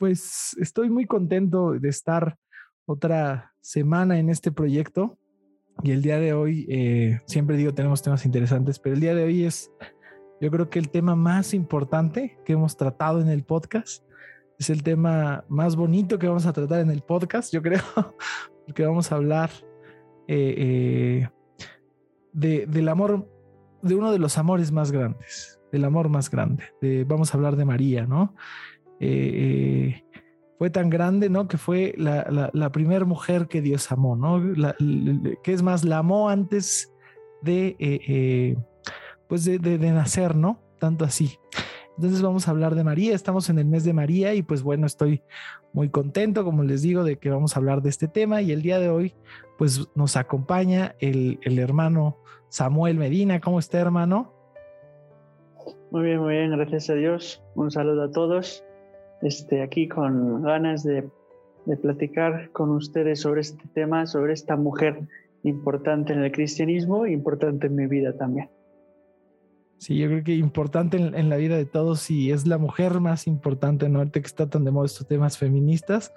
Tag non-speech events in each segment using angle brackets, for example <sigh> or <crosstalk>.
pues estoy muy contento de estar otra semana en este proyecto. Y el día de hoy, eh, siempre digo, tenemos temas interesantes, pero el día de hoy es, yo creo que el tema más importante que hemos tratado en el podcast. Es el tema más bonito que vamos a tratar en el podcast, yo <laughs> creo, porque vamos a hablar eh, eh, de, del amor, de uno de los amores más grandes, del amor más grande. vamos a hablar de María, ¿no? Fue tan grande, ¿no? Que fue la, primera mujer que Dios amó, ¿no? que es más, la amó antes de, eh, eh, pues de, de, nacer, ¿no? Tanto así. Entonces vamos a hablar de María, estamos en el mes de María y pues bueno, estoy muy contento, como les digo, de que vamos a hablar de este tema y el día de hoy pues nos acompaña el, el hermano Samuel Medina. ¿Cómo está, hermano? Muy bien, muy bien, gracias a Dios. Un saludo a todos este, aquí con ganas de, de platicar con ustedes sobre este tema, sobre esta mujer importante en el cristianismo, importante en mi vida también. Sí, yo creo que importante en, la vida de todos y es la mujer más importante, ¿no? Ahorita que está tan de moda estos temas feministas,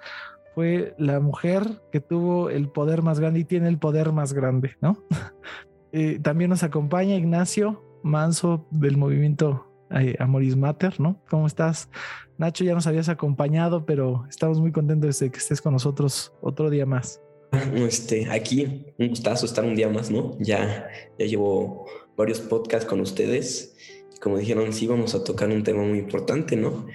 fue la mujer que tuvo el poder más grande y tiene el poder más grande, ¿no? <laughs> Eh, también nos acompaña Ignacio Manso del movimiento eh, Amoris Mater, ¿no? ¿Cómo estás? Nacho, ya nos habías acompañado, pero estamos muy contentos de que estés con nosotros otro día más. <laughs> Este, aquí, un gustazo estar un día más, ¿no? Ya, ya llevo varios podcasts con ustedes. Como dijeron, sí, vamos a tocar un tema muy importante, ¿no?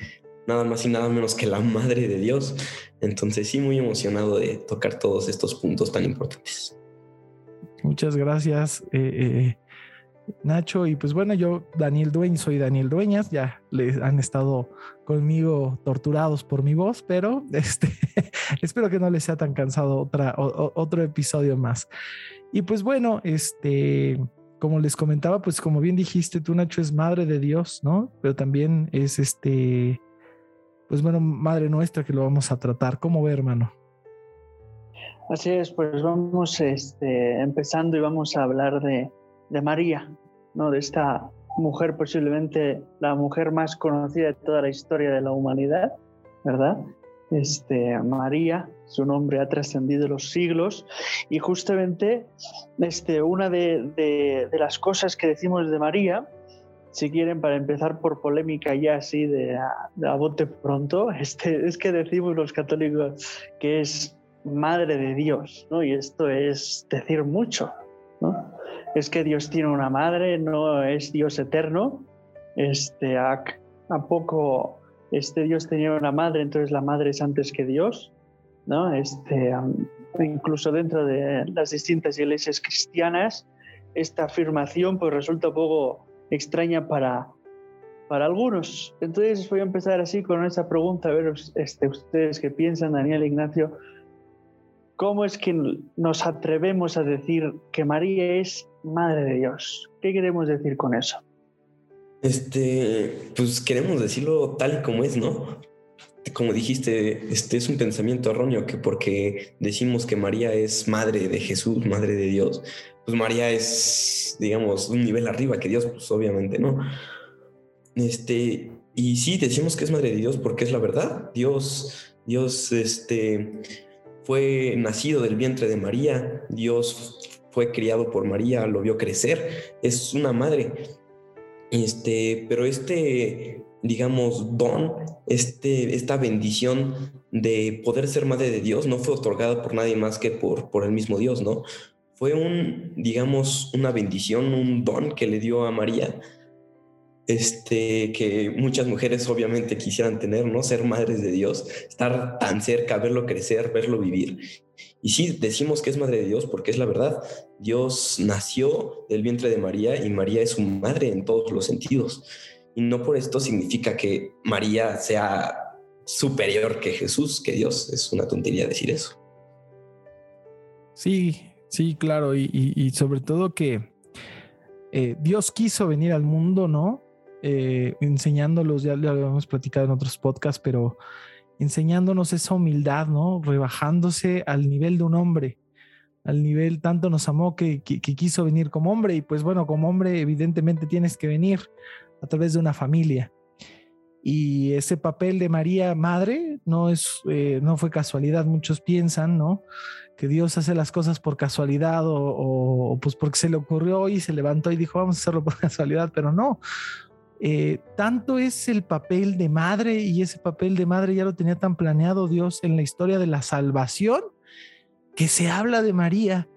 Nada más y nada menos que la madre de Dios. Entonces, sí, muy emocionado de tocar todos estos puntos tan importantes. Muchas gracias. Eh, eh, Nacho. Y pues bueno, yo, Daniel Dueñas, soy Daniel Dueñas, ya les han estado conmigo torturados por mi voz, pero <laughs> este, espero que no les sea tan cansado otra, otro episodio más. Y pues bueno, este, como les comentaba, pues como bien dijiste, tú Nacho es madre de Dios, ¿no? Pero también es este, pues bueno, madre nuestra que lo vamos a tratar. ¿Cómo ve, hermano? Así es, pues vamos este, empezando y vamos a hablar de, de María, ¿no? de esta mujer posiblemente la mujer más conocida de toda la historia de la humanidad, ¿verdad? Este, María, su nombre ha trascendido los siglos y justamente este, una de, de, las cosas que decimos de María, si quieren para empezar por polémica ya así de, a bote pronto, <laughs> este, es que decimos los católicos que es madre de Dios, ¿no? Y esto es decir mucho, ¿no? Es que Dios tiene una madre, no es Dios eterno. Este, a, poco este Dios tenía una madre, entonces la madre es antes que Dios, ¿no? Este, incluso dentro de las distintas iglesias cristianas, esta afirmación pues resulta un poco extraña para, para algunos. Entonces voy a empezar así con esa pregunta, a ver este, ustedes qué piensan, Daniel Ignacio. ¿Cómo es que nos atrevemos a decir que María es Madre de Dios? ¿Qué queremos decir con eso? Este, pues queremos decirlo tal y como es, ¿no? Como dijiste, este es un pensamiento erróneo que porque decimos que María es madre de Jesús, madre de Dios, pues María es, digamos, un nivel arriba que Dios, pues obviamente, ¿no? Este, y sí, decimos que es madre de Dios porque es la verdad. Dios, Dios, este, fue nacido del vientre de María, Dios fue criado por María, lo vio crecer, es una madre. Este, pero este, digamos, don, este, esta bendición de poder ser madre de Dios no fue otorgada por nadie más que por, por el mismo Dios, ¿no? Fue un, digamos, una bendición, un don que le dio a María este, que muchas mujeres obviamente quisieran tener, ¿no? Ser madres de Dios, estar tan cerca, verlo crecer, verlo vivir. Y sí, decimos que es madre de Dios porque es la verdad. Dios nació del vientre de María y María es su madre en todos los sentidos. Y no por esto significa que María sea superior que Jesús, que Dios. Es una tontería decir eso. Sí, sí, claro. Y, sobre todo que eh, Dios quiso venir al mundo, ¿no? Eh, enseñándolos, ya lo habíamos platicado en otros podcasts, pero enseñándonos esa humildad, ¿no? Rebajándose al nivel de un hombre, al nivel tanto nos amó que, que, quiso venir como hombre y pues bueno, como hombre evidentemente tienes que venir a través de una familia. y ese papel de María madre no es eh, no fue casualidad muchos piensan no que Dios hace las cosas por casualidad o, pues porque se le ocurrió y se levantó y dijo vamos a hacerlo por <laughs> casualidad pero no eh, tanto es el papel de madre y ese papel de madre ya lo tenía tan planeado Dios en la historia de la salvación que se habla de María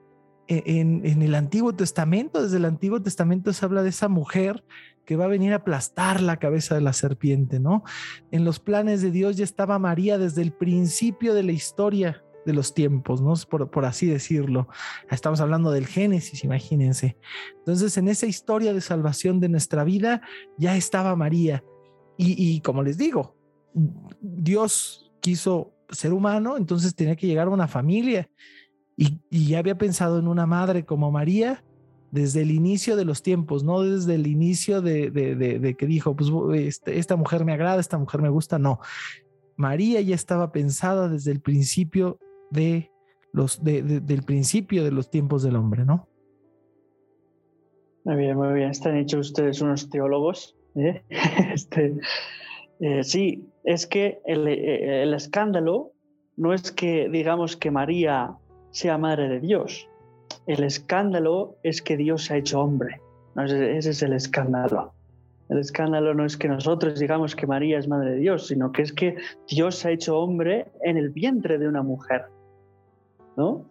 e, en, en el Antiguo Testamento desde el Antiguo Testamento se habla de esa mujer que va a venir a aplastar la cabeza de la serpiente, ¿no? En los planes de Dios ya estaba María desde el principio de la historia de los tiempos, ¿no? Por, por así decirlo. Estamos hablando del Génesis, imagínense. Entonces, en esa historia de salvación de nuestra vida ya estaba María. Y, como les digo, Dios quiso ser humano, entonces tenía que llegar a una familia. Y, y ya había pensado en una madre como María desde el inicio de los tiempos, no desde el inicio de, que dijo, pues este, esta mujer me agrada, esta mujer me gusta, no. María ya estaba pensada desde el principio de los, del principio de los tiempos del hombre, ¿no? Muy bien, muy bien. Están hechos ustedes unos teólogos. ¿eh? <laughs> Este, eh, sí, es que eh, el escándalo no es que digamos que María sea madre de Dios, el escándalo es que Dios se ha hecho hombre. ese, es el escándalo. El escándalo no es que nosotros digamos que María es madre de Dios, sino que es que Dios se ha hecho hombre en el vientre de una mujer.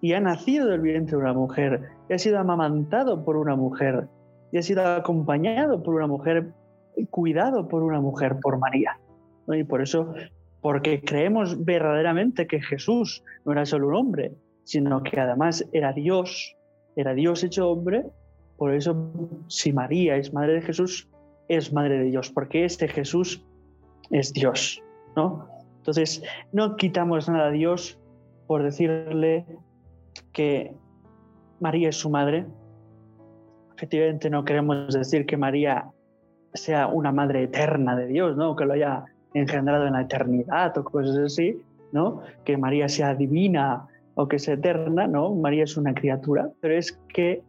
Y ha nacido del vientre de una mujer, y ha sido amamantado por una mujer, y ha sido acompañado por una mujer, y cuidado por una mujer, por María. Y por eso, porque creemos verdaderamente que Jesús no era solo un hombre, sino que además era Dios, era Dios hecho hombre, por eso si María es madre de Jesús, es madre de Dios, porque este Jesús es Dios, ¿no? Entonces, no quitamos nada a Dios por decirle que María es su madre. Efectivamente, no queremos decir que María sea una madre eterna de Dios, ¿no? Que lo haya engendrado en la eternidad o cosas así, ¿no? Que María sea divina o que es eterna, ¿no? María es una criatura, pero es que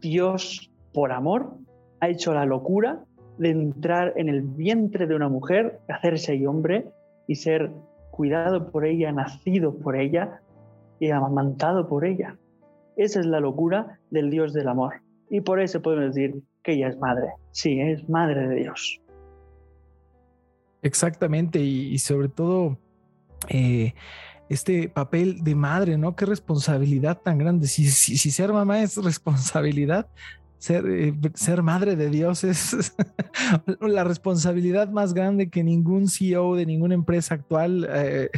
Dios, por amor, ha hecho la locura de entrar en el vientre de una mujer, hacerse hombre y ser cuidado por ella, nacido por ella y amamantado por ella. Esa es la locura del Dios del amor. Y por eso podemos decir que ella es madre. Sí, es madre de Dios. Exactamente, y, sobre todo eh, este papel de madre, ¿no? Qué responsabilidad tan grande. Si, si, ser mamá es responsabilidad, ser, eh, ser madre de Dios es <laughs> la responsabilidad más grande que ningún CEO de ninguna empresa actual, eh,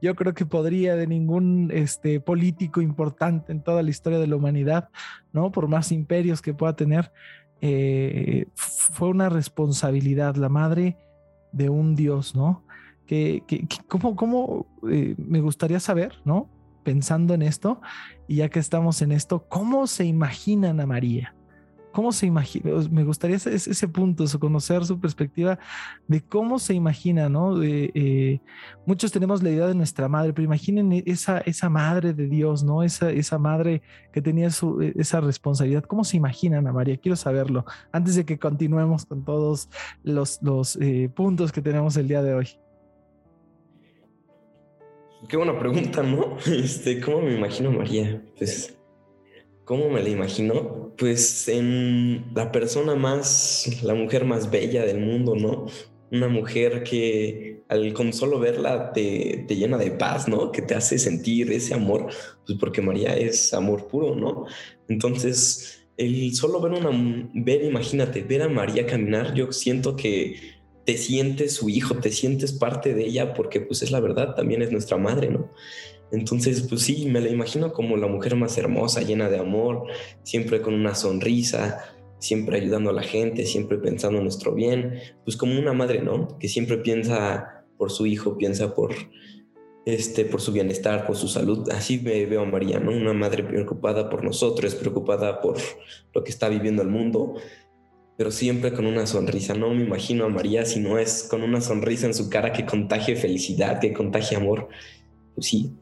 yo creo que podría, de ningún este, político importante en toda la historia de la humanidad, ¿no? Por más imperios que pueda tener, eh, fue una responsabilidad, la madre de un Dios, ¿no? que, ¿cómo, eh, me gustaría saber, ¿no? Pensando en esto, y ya que estamos en esto, ¿cómo se imaginan a María? ¿Cómo se imagina? Me gustaría ese, punto, conocer su perspectiva de cómo se imagina, ¿no? De, eh, muchos tenemos la idea de nuestra madre, pero imaginen esa, esa madre de Dios, ¿no? Esa, esa madre que tenía su, e, esa responsabilidad. ¿Cómo se imaginan a María? Quiero saberlo antes de que continuemos con todos los, los eh, puntos que tenemos el día de hoy. Qué buena pregunta, ¿no? <laughs> Este, ¿cómo me imagino a María? Pues, ¿cómo me la imagino? Pues en la persona más, la mujer más bella del mundo, ¿no? Una mujer que al con solo verla te, te llena de paz, ¿no? Que te hace sentir ese amor, pues porque María es amor puro, ¿no? Entonces, el solo ver una, ver, imagínate, ver a María caminar, yo siento que te sientes su hijo, te sientes parte de ella, porque pues es la verdad, también es nuestra madre, ¿no? Entonces, pues sí, me la imagino como la mujer más hermosa, llena de amor, siempre con una sonrisa, siempre ayudando a la gente, siempre pensando en nuestro bien, pues como una madre, ¿no? Que siempre piensa por su hijo, piensa por este por su bienestar, por su salud. Así me veo a María, ¿no? Una madre preocupada por nosotros, preocupada por lo que está viviendo el mundo pero siempre con una sonrisa. No me imagino a María si no es con una sonrisa en su cara que contagie felicidad, que contagie amor. Pues sí.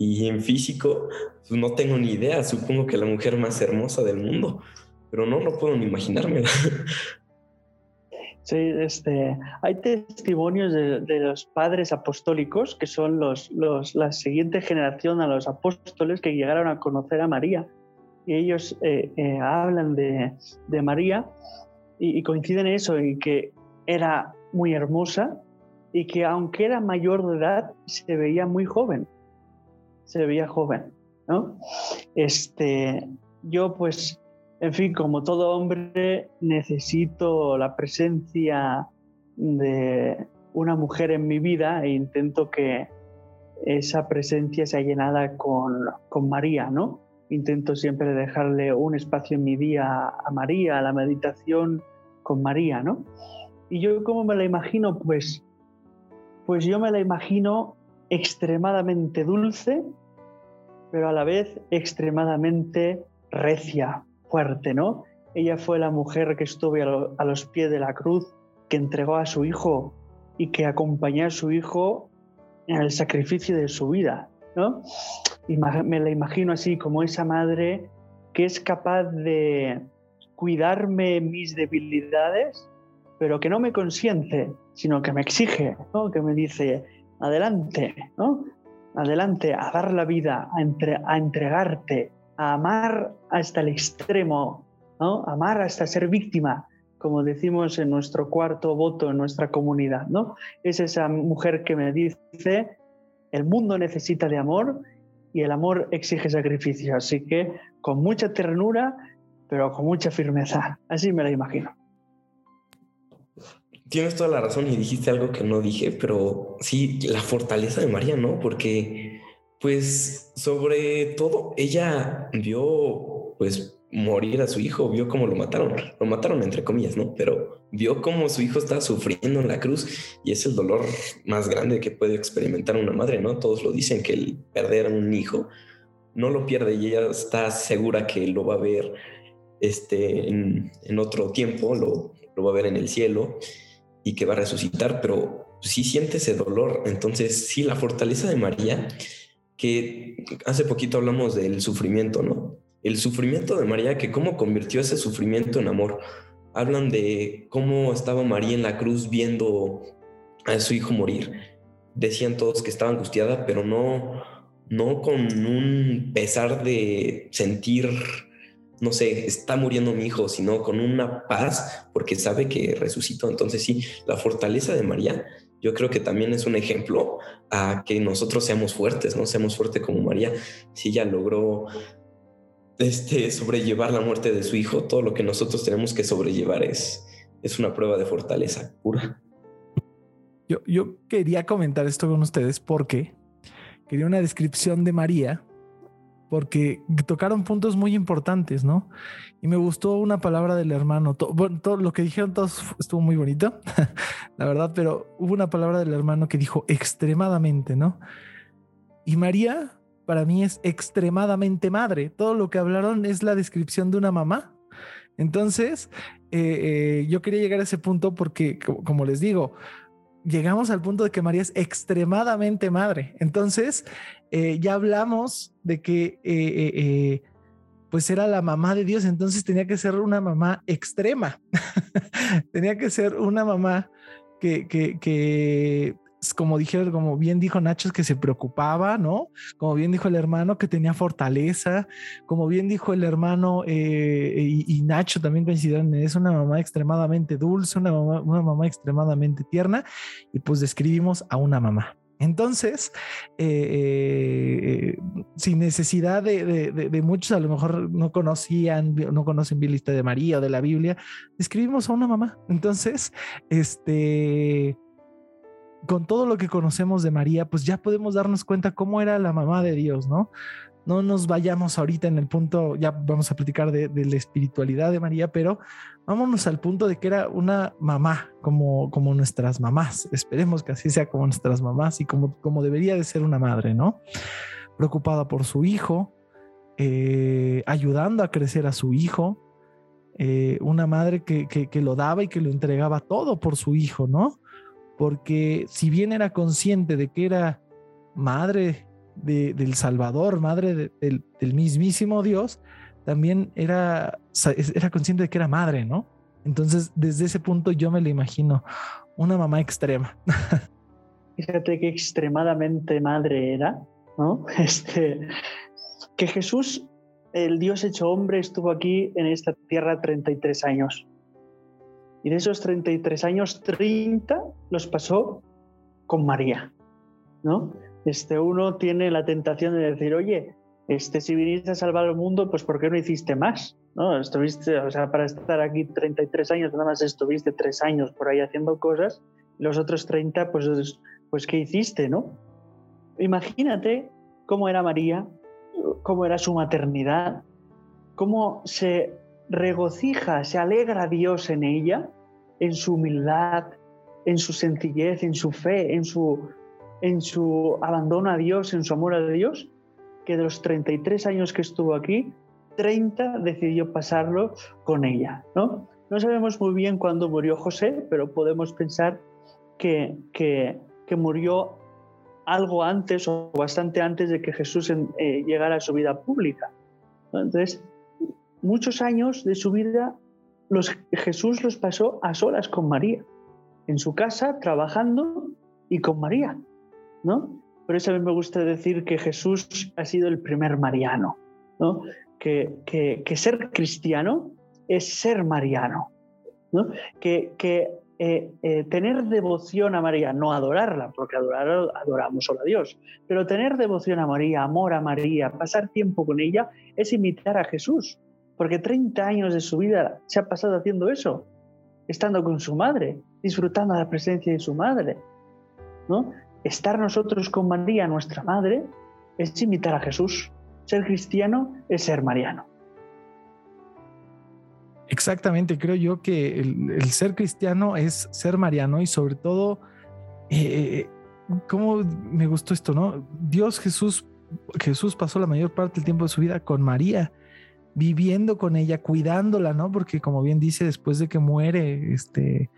Y en físico, pues no tengo ni idea. Supongo que la mujer más hermosa del mundo, pero no, no puedo ni imaginármela. Sí, este, hay testimonios de, los padres apostólicos, que son los, los, la siguiente generación a los apóstoles que llegaron a conocer a María. Y ellos eh, eh, hablan de, de María y, y, coinciden en eso, en que era muy hermosa y que aunque era mayor de edad, se veía muy joven. Se veía joven, ¿no? Este, yo pues en fin, como todo hombre, necesito la presencia de una mujer en mi vida e intento que esa presencia sea llenada con, con María, ¿no? Intento siempre dejarle un espacio en mi día a María, a la meditación con María, ¿no? Y yo cómo me la imagino, pues, pues yo me la imagino extremadamente dulce, pero a la vez extremadamente recia, fuerte, ¿no? Ella fue la mujer que estuvo a, los pies de la cruz, que entregó a su hijo y que acompañó a su hijo en el sacrificio de su vida, ¿no? Y me la imagino así como esa madre que es capaz de cuidarme mis debilidades, pero que no me consiente, sino que me exige, ¿no? que me dice, adelante, ¿no? Adelante, a dar la vida, a entregarte, a amar hasta el extremo, ¿no? amar hasta ser víctima, como decimos en nuestro cuarto voto en nuestra comunidad. ¿no? Es esa mujer que me dice, el mundo necesita de amor y el amor exige sacrificio. Así que con mucha ternura, pero con mucha firmeza. Así me la imagino. Tienes toda la razón y dijiste algo que no dije, pero sí, la fortaleza de María, ¿no? Porque pues sobre todo, ella vio pues morir a su hijo, vio cómo lo mataron, lo mataron entre comillas, ¿no? Pero vio cómo su hijo estaba sufriendo en la cruz y es el dolor más grande que puede experimentar una madre, ¿no? Todos lo dicen que el perder a un hijo no lo pierde y ella está segura que lo va a ver este, en, otro tiempo, lo, lo va a ver en el cielo y que va a resucitar, pero sí siente ese dolor. Entonces, sí, la fortaleza de María que hace poquito hablamos del sufrimiento, ¿no? El sufrimiento de María, que cómo convirtió ese sufrimiento en amor. Hablan de cómo estaba María en la cruz viendo a su hijo morir. Decían todos que estaba angustiada, pero no, no con un pesar de sentir, no sé, está muriendo mi hijo, sino con una paz porque sabe que resucitó. Entonces sí, la fortaleza de María yo creo que también es un ejemplo a que nosotros seamos fuertes, ¿no? Seamos fuertes como María. Si ella logró este, sobrellevar la muerte de su hijo, todo lo que nosotros tenemos que sobrellevar es, es una prueba de fortaleza pura. Yo, yo quería comentar esto con ustedes porque quería una descripción de María porque tocaron puntos muy importantes, ¿no? Y me gustó una palabra del hermano. bueno, todo lo que dijeron todos estuvo muy bonito, <laughs> la verdad, pero hubo una palabra del hermano que dijo extremadamente, ¿no? Y María, para mí, es extremadamente madre. Todo lo que hablaron es la descripción de una mamá. Entonces, eh, eh, yo quería llegar a ese punto porque, como les digo, llegamos al punto de que María es extremadamente madre. Entonces, eh, ya hablamos de que eh, eh, pues era la mamá de Dios, entonces tenía que ser una mamá extrema. <laughs> tenía que ser una mamá que, que, que como dijeron, como bien dijo Nacho, que se preocupaba, ¿no? Como bien dijo el hermano, que tenía fortaleza, como bien dijo el hermano eh, y, Nacho también coincidieron, es una mamá extremadamente dulce, una mamá, una mamá extremadamente tierna, y pues describimos a una mamá. Entonces, eh, eh, sin necesidad de, de, muchos, a lo mejor no conocían, no conocen bien la historia de María o de la Biblia, describimos a una mamá. Entonces, este con todo lo que conocemos de María, pues ya podemos darnos cuenta cómo era la mamá de Dios, ¿no? No nos vayamos ahorita en el punto, ya vamos a platicar de, la espiritualidad de María, pero vámonos al punto de que era una mamá, como, como nuestras mamás. Esperemos que así sea como nuestras mamás y como, como debería de ser una madre, ¿no? Preocupada por su hijo, eh, ayudando a crecer a su hijo, eh, una madre que, que, lo daba y que lo entregaba todo por su hijo, ¿no? Porque si bien era consciente de que era madre del Salvador, madre del, mismísimo Dios, también era, era consciente de que era madre, ¿no? Entonces, desde ese punto yo me lo imagino, una mamá extrema. <laughs> Fíjate qué extremadamente madre era, ¿no? <laughs> Este, que Jesús, el Dios hecho hombre, estuvo aquí en esta tierra 33 años. Y de esos 33 años, 30 los pasó con María, ¿no? Este, uno tiene la tentación de decir, oye, este, si viniste a salvar el mundo, pues ¿por qué no hiciste más? ¿No? Estuviste, o sea, para estar aquí 33 años, nada más estuviste tres años por ahí haciendo cosas, los otros 30, pues, pues ¿qué hiciste, no? Imagínate cómo era María, cómo era su maternidad, cómo se regocija, se alegra Dios en ella, en su humildad, en su sencillez, en su fe, en su, en su abandono a Dios, en su amor a Dios, que de los 33 años que estuvo aquí, 30 decidió pasarlo con ella. ¿no? no sabemos muy bien cuándo murió José, pero podemos pensar que, que, murió algo antes o bastante antes de que Jesús eh, llegara a su vida pública. Entonces, muchos años de su vida los, Jesús los pasó a solas con María, en su casa, trabajando y con María. ¿no? Por eso a mí me gusta decir que Jesús ha sido el primer mariano, ¿no? que, que, ser cristiano es ser mariano, ¿no? que, que eh, eh, tener devoción a María, no adorarla, porque adorar, adoramos solo a Dios, pero tener devoción a María, amor a María, pasar tiempo con ella, es imitar a Jesús, porque 30 años de su vida se ha pasado haciendo eso, estando con su madre, disfrutando de la presencia de su madre. ¿no? Estar nosotros con María, nuestra madre, es imitar a Jesús. Ser cristiano es ser mariano. Exactamente, creo yo que el, ser cristiano es ser mariano y sobre todo, eh, ¿cómo me gustó esto, no? Dios Jesús, Jesús pasó la mayor parte del tiempo de su vida con María, viviendo con ella, cuidándola, ¿no? Porque como bien dice, después de que muere este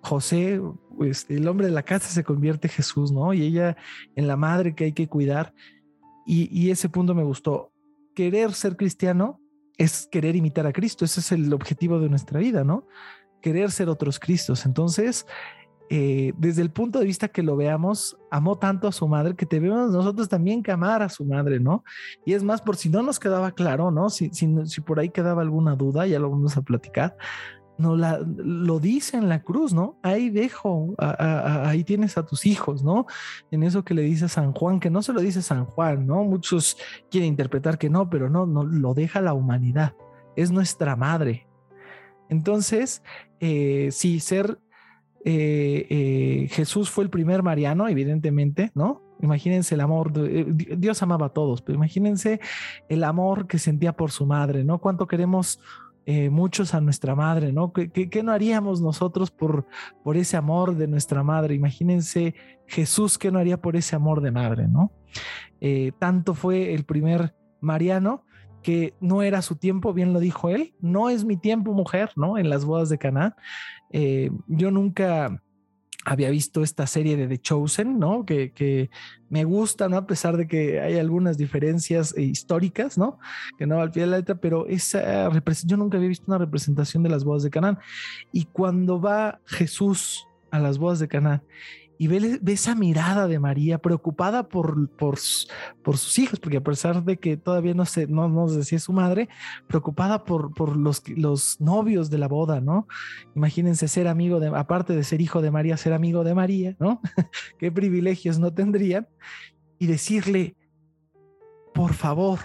José, este, el hombre de la casa se convierte Jesús, ¿no? Y ella en la madre que hay que cuidar. Y, y ese punto me gustó. Querer ser cristiano es querer imitar a Cristo. Ese es el objetivo de nuestra vida, ¿no? Querer ser otros Cristos. Entonces, eh, desde el punto de vista que lo veamos, amó tanto a su madre que debemos nosotros también que amar a su madre, ¿no? Y es más, por si no nos quedaba claro, ¿no? Si, por ahí quedaba alguna duda, ya lo vamos a platicar no lo dice en la cruz, ¿no? Ahí dejo, ahí tienes a tus hijos, ¿no? En eso que le dice San Juan, que no se lo dice San Juan, ¿no? Muchos quieren interpretar que no, pero no, no lo deja la humanidad, es nuestra madre. Entonces, eh, sí, ser eh, eh, Jesús fue el primer mariano, evidentemente, ¿no? Imagínense el amor, Dios amaba a todos, pero imagínense el amor que sentía por su madre, ¿no? Cuánto queremos eh, muchos a nuestra madre, ¿no? ¿Qué, ¿Qué, no haríamos nosotros por, por ese amor de nuestra madre? Imagínense Jesús, ¿qué no haría por ese amor de madre, ¿no? Eh, tanto fue el primer Mariano que no era su tiempo, bien lo dijo él, no es mi tiempo mujer, ¿no? En las bodas de Caná. Eh, yo nunca había visto esta serie de The Chosen, ¿no? Que, me gusta, ¿no? A pesar de que hay algunas diferencias eh, históricas, ¿no? Que no al pie de la letra, pero esa yo nunca había visto una representación de las bodas de Canaán. Y cuando va Jesús a las bodas de Canaán y ve, esa mirada de María preocupada por, por, sus hijos, porque a pesar de que todavía no, se, no nos decía su madre, preocupada por, por los, los novios de la boda, ¿no? Imagínense ser amigo de, aparte de ser hijo de María, ser amigo de María, ¿no? <laughs> ¿Qué privilegios no tendrían? Y decirle, por favor,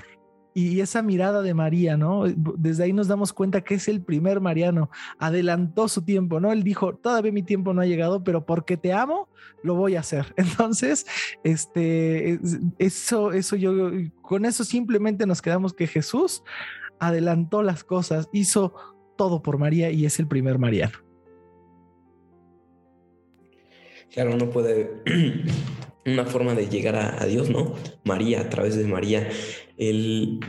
y esa mirada de María, ¿no? Desde ahí nos damos cuenta que es el primer Mariano, adelantó su tiempo, ¿no? Él dijo, todavía mi tiempo no ha llegado, pero porque te amo, lo voy a hacer. <laughs> Entonces, este, eso, eso yo, con eso simplemente nos quedamos que Jesús adelantó las cosas, hizo todo por María y es el primer Mariano. Claro, uno puede <clears throat> una forma de llegar a, Dios, ¿no? María, a través de María. El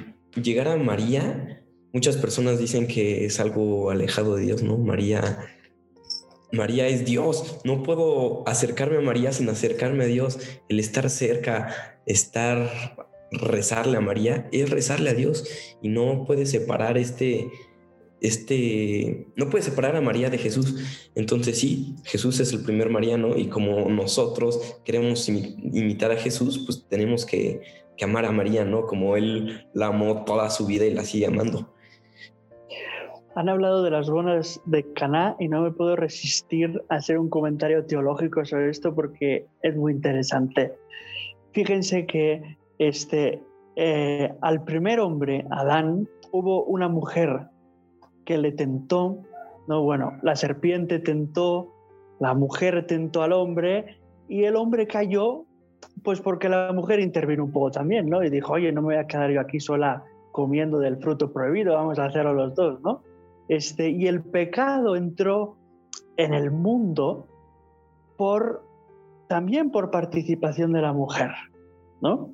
llegar a María, muchas personas dicen que es algo alejado de Dios, ¿no? María, María es Dios. No puedo acercarme a María sin acercarme a Dios. El estar cerca, estar, rezarle a María, es rezarle a Dios. Y no puede separar este, este, no puede separar a María de Jesús. Entonces sí, Jesús es el primer mariano y como nosotros queremos imitar a Jesús, pues tenemos que, que amar a María, ¿no? Como él la amó toda su vida y la sigue amando. Han hablado de las bodas de Caná y no me puedo resistir a hacer un comentario teológico sobre esto porque es muy interesante. Fíjense que este, eh, al primer hombre, Adán, hubo una mujer que le tentó, no, bueno, la serpiente tentó, la mujer tentó al hombre y el hombre cayó, pues porque la mujer intervino un poco también, ¿no? Y dijo, oye, no me voy a quedar yo aquí sola comiendo del fruto prohibido, vamos a hacerlo los dos, ¿no? Este, y el pecado entró en el mundo por, también por participación de la mujer, ¿no?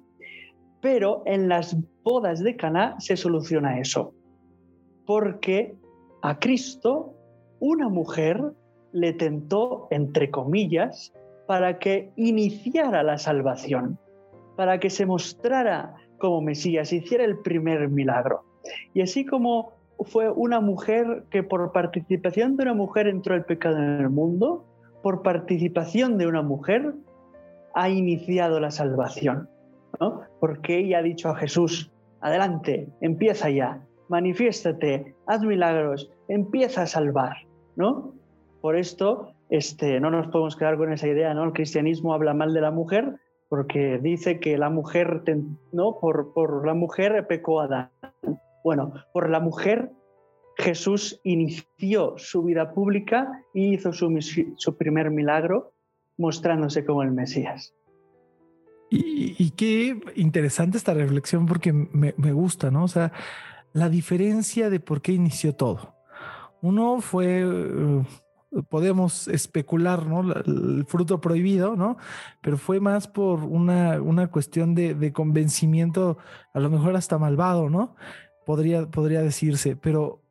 Pero en las bodas de Caná se soluciona eso, porque a Cristo una mujer le tentó, entre comillas, para que iniciara la salvación, para que se mostrara como Mesías, hiciera el primer milagro. Y así como fue una mujer que por participación de una mujer entró el pecado en el mundo, por participación de una mujer ha iniciado la salvación, ¿no? Porque ella ha dicho a Jesús, adelante, empieza ya, manifiéstate, haz milagros, empieza a salvar, ¿no? Por esto, este, no nos podemos quedar con esa idea, ¿no? El cristianismo habla mal de la mujer porque dice que la mujer, ¿no? Por, por la mujer pecó Adán. Bueno, por la mujer Jesús inició su vida pública y hizo su, su primer milagro mostrándose como el Mesías. Y, qué interesante esta reflexión porque me, me, gusta, ¿no? O sea, la diferencia de por qué inició todo. Uno fue, eh, podemos especular, ¿no? El fruto prohibido, ¿no? Pero fue más por una, una cuestión de, de convencimiento, a lo mejor hasta malvado, ¿no? podría, podría decirse, pero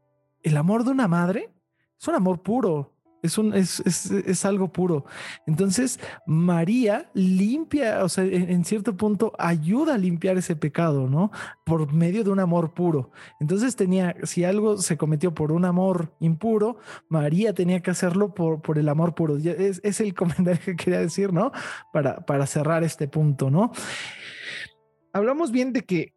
el amor de una madre es un amor puro, es, un, es, es, es, algo puro. Entonces, María limpia, o sea, en, cierto punto ayuda a limpiar ese pecado, ¿no? Por medio de un amor puro. Entonces tenía, si algo se cometió por un amor impuro, María tenía que hacerlo por, por el amor puro. Es, es el <laughs> comentario que quería decir, ¿no? Para, para cerrar este punto, ¿no? Hablamos bien de que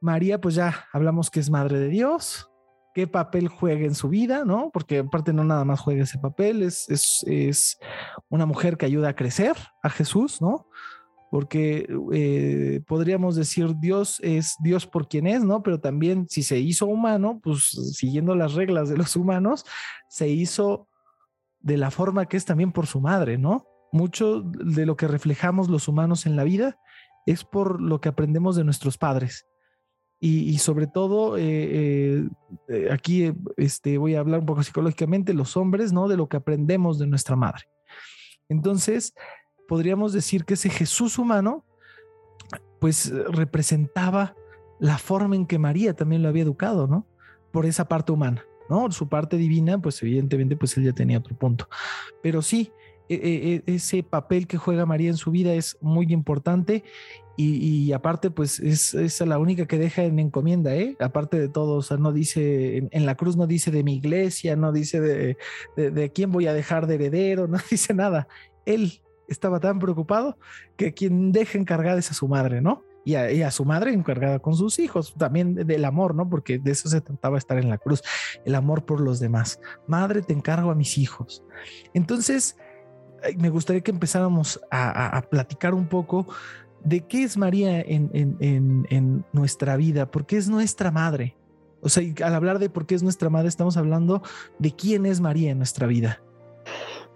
María, pues ya hablamos que es madre de Dios, qué papel juega en su vida, ¿no? Porque aparte no nada más juega ese papel, es, es, una mujer que ayuda a crecer a Jesús, ¿no? Porque eh, podríamos decir Dios es Dios por quien es, ¿no? Pero también si se hizo humano, pues siguiendo las reglas de los humanos, se hizo de la forma que es también por su madre, ¿no? Mucho de lo que reflejamos los humanos en la vida es por lo que aprendemos de nuestros padres y, sobre todo, eh, eh, eh, aquí este, voy a hablar un poco psicológicamente, los hombres, ¿no? De lo que aprendemos de nuestra madre. Entonces, podríamos decir que ese Jesús humano, pues representaba la forma en que María también lo había educado, ¿no? Por esa parte humana, ¿no? Su parte divina, pues evidentemente, pues él ya tenía otro punto. Pero sí, e, e, e, ese papel que juega María en su vida es muy importante y, aparte, pues es, es, la única que deja en encomienda, ¿eh? Aparte de todo, o no dice, en, la cruz no dice de mi iglesia, no dice de, de, quién voy a dejar de heredero, <laughs> no dice nada. Él estaba tan preocupado que quien deja encargada es a su madre, ¿no? Y a, y a, su madre encargada con sus hijos, también del amor, ¿no? Porque de eso se trataba estar en la cruz, el amor por los demás. Madre, te encargo a mis hijos. Entonces, me gustaría que empezáramos a, a platicar un poco de qué es María en, nuestra vida, porque es nuestra madre. O sea, al hablar de por qué es nuestra madre, estamos hablando de quién es María en nuestra vida.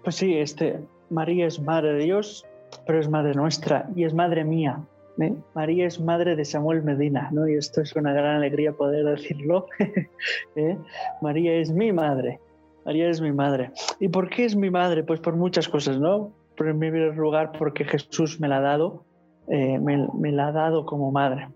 Pues sí, este, María es madre de Dios, pero es madre nuestra y es madre mía. ¿eh? María es madre de Samuel Medina, ¿no? Y esto es una gran alegría poder decirlo. <laughs> ¿eh? María es mi madre. María es mi madre. ¿Y por qué es mi madre? Pues por muchas cosas, ¿no? Por en primer lugar, porque Jesús me la ha dado eh, me, la ha dado como madre.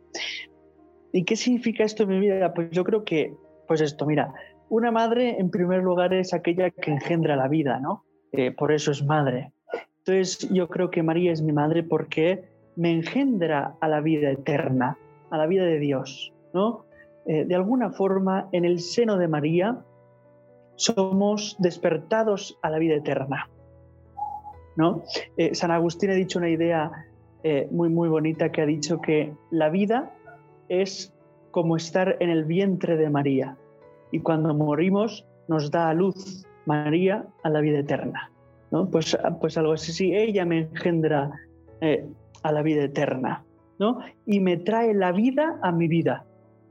¿Y qué significa esto en mi vida? Pues yo creo que, pues esto, mira, una madre en primer lugar es aquella que engendra la vida, ¿no? Eh, por eso es madre. Entonces yo creo que María es mi madre porque me engendra a la vida eterna, a la vida de Dios, ¿no? Eh, de alguna forma, en el seno de María somos despertados a la vida eterna. ¿no? San Agustín ha dicho una idea eh, muy, muy bonita que ha dicho que la vida es como estar en el vientre de María y cuando morimos nos da a luz María a la vida eterna. ¿no? Pues, pues algo así, sí, ella me engendra eh, a la vida eterna ¿no? y me trae la vida a mi vida,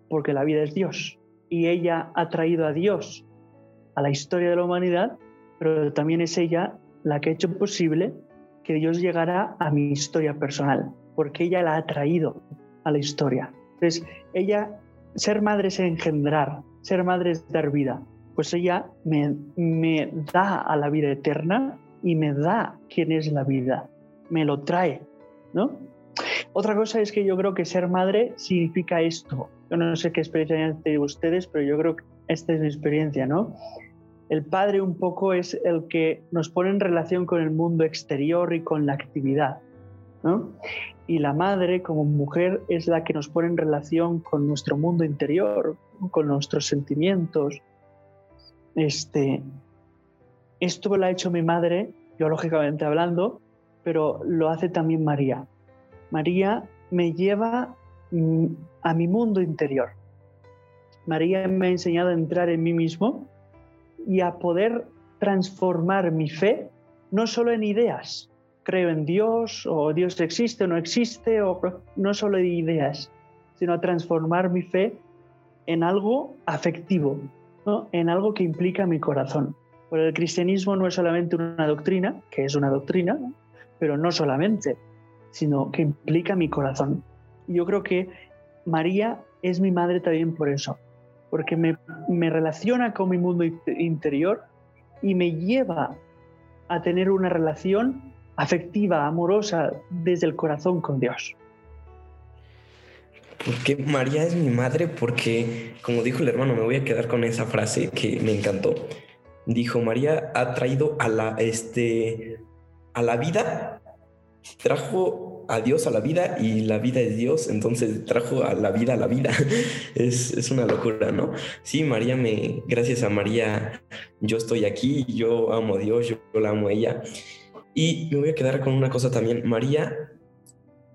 porque la vida es Dios y ella ha traído a Dios a la historia de la humanidad, pero también es ella la que ha hecho posible que Dios llegara a mi historia personal, porque ella la ha traído a la historia. Entonces, ella, ser madre es engendrar, ser madre es dar vida, pues ella me, me da a la vida eterna y me da quién es la vida, me lo trae, ¿no? Otra cosa es que yo creo que ser madre significa esto. Yo no sé qué experiencia tienen ustedes, pero yo creo que esta es mi experiencia, ¿no? El padre un poco es el que nos pone en relación con el mundo exterior y con la actividad, ¿no? Y la madre como mujer es la que nos pone en relación con nuestro mundo interior, con nuestros sentimientos. Este, esto lo ha hecho mi madre, biológicamente hablando, pero lo hace también María. María me lleva mm, a mi mundo interior. María me ha enseñado a entrar en mí mismo y a poder transformar mi fe no solo en ideas, creo en Dios o Dios existe o no existe, o no solo en ideas, sino a transformar mi fe en algo afectivo, en algo que implica mi corazón. Porque el cristianismo no es solamente una doctrina, que es una doctrina, pero no solamente, sino que implica mi corazón. Yo creo que María es mi madre también por eso, porque me, me relaciona con mi mundo interior y me lleva a tener una relación afectiva, amorosa, desde el corazón con Dios. Porque María es mi madre, porque, como dijo el hermano, me voy a quedar con esa frase que me encantó. Dijo, María ha traído a la, este, a la vida, trajo a a la vida y la vida es Dios, entonces trajo a la vida a la vida. <laughs> es, es, una locura, ¿no? Sí, María me, gracias a María, yo estoy aquí, yo amo a Dios, yo, la amo a ella. Y me voy a quedar con una cosa también. María,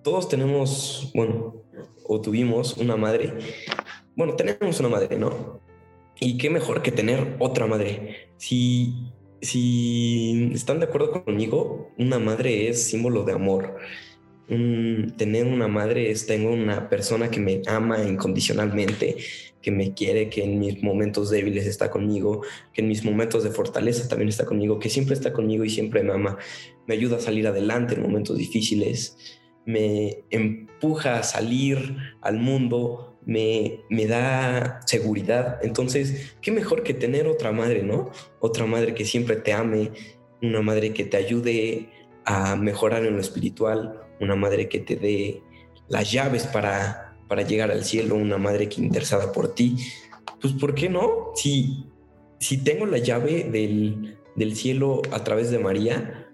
todos tenemos, bueno, o tuvimos una madre. Bueno, tenemos una madre, ¿no? Y qué mejor que tener otra madre. Si, si están de acuerdo conmigo, una madre es símbolo de amor tener una madre es tengo una persona que me ama incondicionalmente, que me quiere, que en mis momentos débiles está conmigo, que en mis momentos de fortaleza también está conmigo, que siempre está conmigo y siempre me ama, me ayuda a salir adelante en momentos difíciles, me empuja a salir al mundo, me, me da seguridad. Entonces, ¿qué mejor que tener otra madre, no? Otra madre que siempre te ame, una madre que te ayude a mejorar en lo espiritual, una madre que te dé las llaves para, para llegar al cielo, una madre que interesada por ti. Pues, ¿por qué no? Si, si tengo la llave del, del cielo a través de María,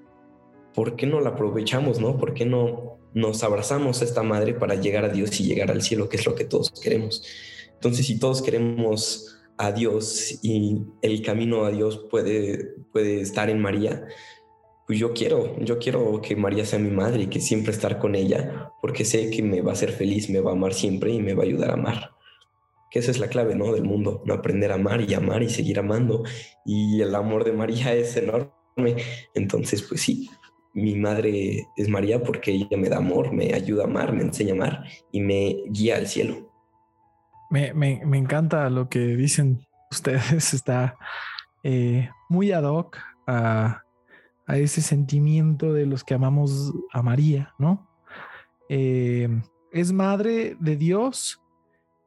¿por qué no la aprovechamos, no? ¿Por qué no nos abrazamos a esta madre para llegar a Dios y llegar al cielo, que es lo que todos queremos? Entonces, si todos queremos a Dios y el camino a Dios puede, puede estar en María, pues yo quiero, yo quiero que María sea mi madre y que siempre estar con ella, porque sé que me va a hacer feliz, me va a amar siempre y me va a ayudar a amar. Que esa es la clave, ¿no? Del mundo, aprender a amar y amar y seguir amando. Y el amor de María es enorme. Entonces, pues sí, mi madre es María porque ella me da amor, me ayuda a amar, me enseña a amar y me guía al cielo. Me, me, me encanta lo que dicen ustedes, <laughs> está eh, muy ad hoc a a ese sentimiento de los que amamos a María, ¿no? Eh, es madre de Dios,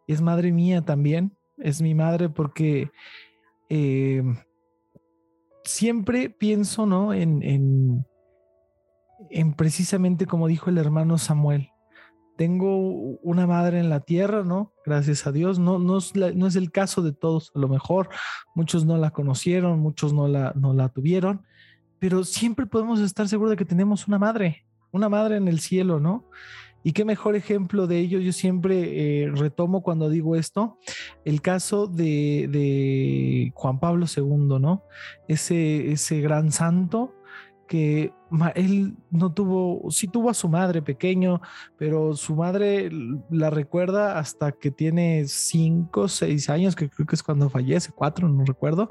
es madre mía también, es mi madre porque eh, siempre pienso, ¿no? En, en, en, precisamente como dijo el hermano Samuel, tengo una madre en la tierra, ¿no? Gracias a Dios, no, no, es, no es el caso de todos, a lo mejor muchos no la conocieron, muchos no la, no la tuvieron, pero siempre podemos estar seguros de que tenemos una madre, una madre en el cielo, ¿no? Y qué mejor ejemplo de ello, yo siempre eh, retomo cuando digo esto, el caso de, Juan Pablo II, ¿no? Ese, ese gran santo que él no tuvo, sí tuvo a su madre pequeño, pero su madre la recuerda hasta que tiene cinco, seis años, que creo que es cuando fallece, cuatro, no recuerdo,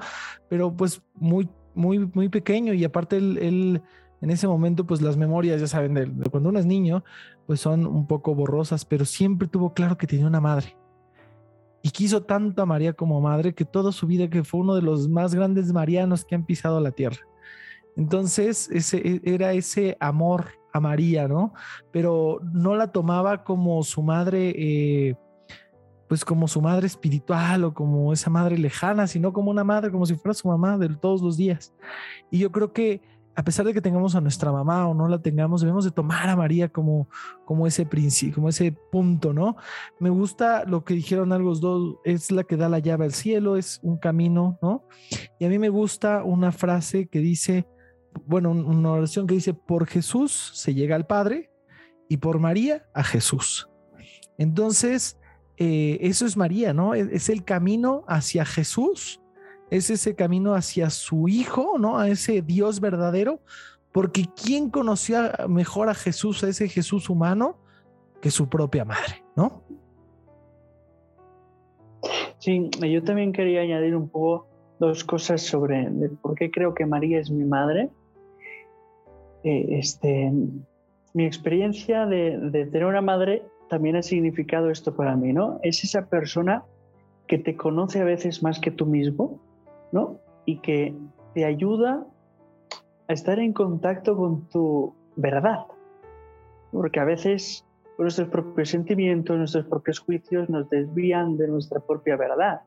pero pues muy, muy, muy pequeño y aparte él, en ese momento, pues las memorias, ya saben, de, cuando uno es niño, pues son un poco borrosas, pero siempre tuvo claro que tenía una madre. Y quiso tanto a María como madre que toda su vida que fue uno de los más grandes marianos que han pisado la tierra. Entonces, ese, e, era ese amor a María, ¿no? Pero no la tomaba como su madre, eh, pues como su madre espiritual o como esa madre lejana, sino como una madre, como si fuera su mamá de todos los días. Y yo creo que a pesar de que tengamos a nuestra mamá o no la tengamos, debemos de tomar a María como, como ese principio, como ese punto, ¿no? Me gusta lo que dijeron algo dos, es la que da la llave al cielo, es un camino, ¿no? Y a mí me gusta una frase que dice, bueno, una oración que dice, por Jesús se llega al Padre y por María a Jesús. Entonces, eh, eso es María, ¿no? Es, el camino hacia Jesús, es ese camino hacia su Hijo, ¿no? A ese Dios verdadero, porque ¿quién conoció mejor a Jesús, a ese Jesús humano, que su propia madre, ¿no? Sí, yo también quería añadir un poco dos cosas sobre por qué creo que María es mi madre eh, este, mi experiencia de, tener una madre también ha significado esto para mí, ¿no? Es esa persona que te conoce a veces más que tú mismo, ¿no? Y que te ayuda a estar en contacto con tu verdad. Porque a veces nuestros propios sentimientos, nuestros propios juicios nos desvían de nuestra propia verdad.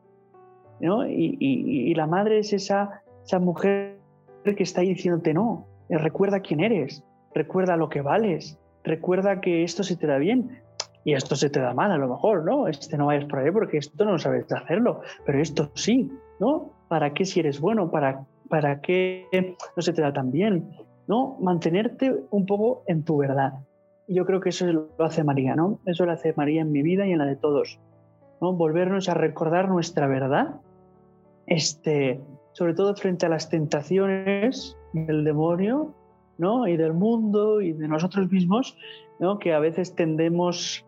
¿no? Y, y, la madre es esa, esa mujer que está ahí diciéndote, no, recuerda quién eres, recuerda lo que vales, recuerda que esto se te da bien y esto se te da mal a lo mejor, ¿no? Este no vayas por ahí porque esto no sabes hacerlo, pero esto sí, ¿no? ¿Para qué si eres bueno? ¿Para, para qué no se te da tan bien? ¿No? Mantenerte un poco en tu verdad. Yo creo que eso lo hace María, ¿no? Eso lo hace María en mi vida y en la de todos, ¿no? Volvernos a recordar nuestra verdad, este, sobre todo frente a las tentaciones del demonio, ¿no? Y del mundo y de nosotros mismos, ¿no? Que a veces tendemos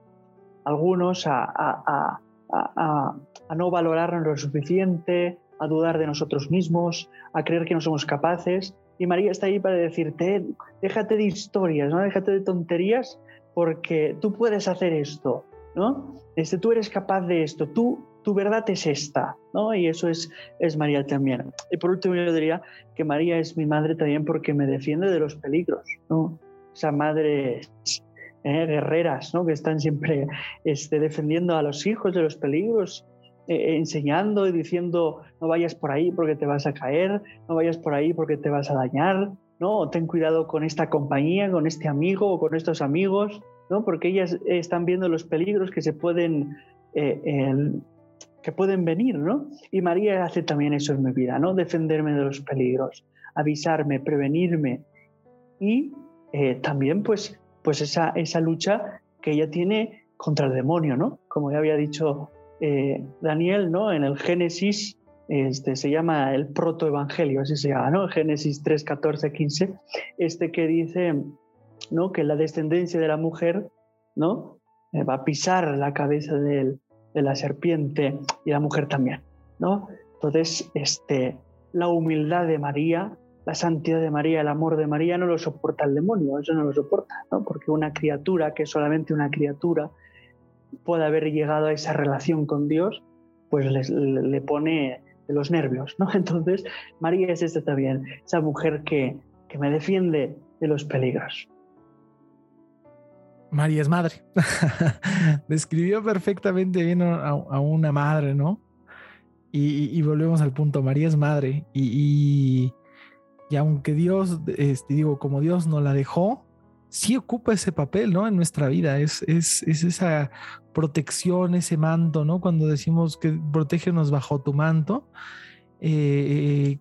algunos a, a, a, a no valorarnos lo suficiente, a dudar de nosotros mismos, a creer que no somos capaces. Y María está ahí para decirte, déjate de historias, ¿no? déjate de tonterías, porque tú puedes hacer esto, ¿no? Este, tú eres capaz de esto, tú tu verdad es esta, ¿no? Y eso es, es María también. Y por último yo diría que María es mi madre también porque me defiende de los peligros, ¿no? O sea, madres eh, guerreras, ¿no? Que están siempre este, defendiendo a los hijos de los peligros, eh, enseñando y diciendo, no vayas por ahí porque te vas a caer, no vayas por ahí porque te vas a dañar, ¿no? ten cuidado con esta compañía, con este amigo o con estos amigos, ¿no? Porque ellas están viendo los peligros que se pueden eh, que pueden venir, ¿no? Y María hace también eso en mi vida, ¿no? Defenderme de los peligros, avisarme, prevenirme y eh, también pues, pues esa, esa lucha que ella tiene contra el demonio, ¿no? Como ya había dicho eh, Daniel, ¿no? En el Génesis este, se llama el protoevangelio, así se llama, ¿no? Génesis 3, 14, 15, este que dice, ¿no? Que la descendencia de la mujer, ¿no? Eh, va a pisar la cabeza de la serpiente y la mujer también, ¿no? Entonces, este, la humildad de María, la santidad de María, el amor de María no lo soporta el demonio, eso no lo soporta, ¿no? Porque una criatura que es solamente una criatura puede haber llegado a esa relación con Dios, pues le, le pone los nervios, ¿no? <laughs> Entonces, María es esta también, esa mujer que, que me defiende de los peligros. María es madre. <laughs> Describió perfectamente bien a, una madre, ¿no? Y, volvemos al punto, María es madre. Y, y, aunque Dios, este, digo, como Dios no la dejó, sí ocupa ese papel, ¿no? En nuestra vida. Es, es, es esa protección, ese manto, ¿no? Cuando decimos que protégenos bajo tu manto. Eh,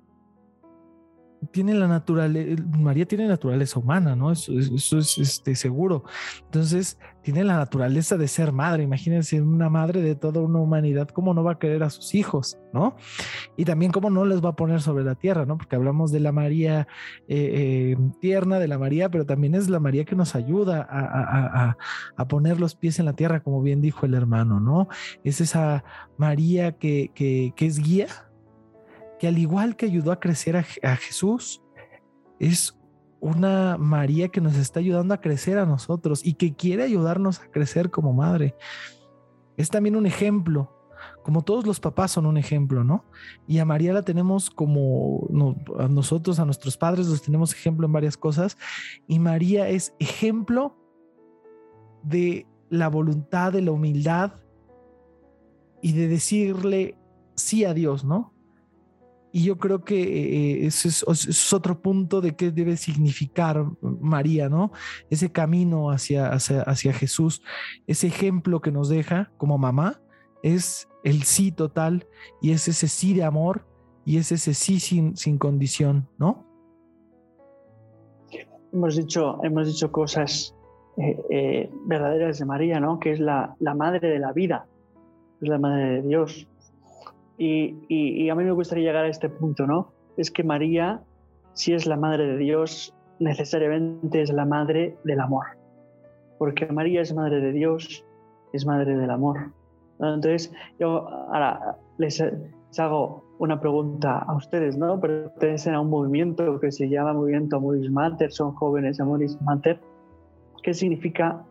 tiene la naturaleza, María tiene naturaleza humana, ¿no? Eso, eso es este, seguro. Entonces, tiene la naturaleza de ser madre. Imagínense una madre de toda una humanidad, ¿cómo no va a querer a sus hijos, ¿no? Y también cómo no les va a poner sobre la tierra, ¿no? Porque hablamos de la María eh, eh, tierna, de la María, pero también es la María que nos ayuda a, a, poner los pies en la tierra, como bien dijo el hermano, ¿no? Es esa María que, que, que es guía, que al igual que ayudó a crecer a, Jesús, es una María que nos está ayudando a crecer a nosotros y que quiere ayudarnos a crecer como madre. Es también un ejemplo, como todos los papás son un ejemplo, ¿no? Y a María la tenemos como a nosotros, a nuestros padres los tenemos ejemplo en varias cosas. Y María es ejemplo de la voluntad, de la humildad y de decirle sí a Dios, ¿no? Y yo creo que eh, ese es, otro punto de qué debe significar María, ¿no? Ese camino hacia, hacia, Jesús, ese ejemplo que nos deja como mamá, es el sí total y es ese sí de amor y es ese sí sin, sin condición, ¿no? Hemos dicho, hemos dicho cosas eh, eh, verdaderas de María, ¿no? Que es la, la madre de la vida, es la madre de Dios y, a mí me gustaría llegar a este punto, ¿no? Es que María, si es la madre de Dios, necesariamente es la madre del amor. Porque María es madre de Dios, es madre del amor. Entonces, yo ahora les, hago una pregunta a ustedes, ¿no? Pertenecen a un movimiento que se llama Movimiento Amoris Mater, son jóvenes Amoris Mater. ¿Qué significa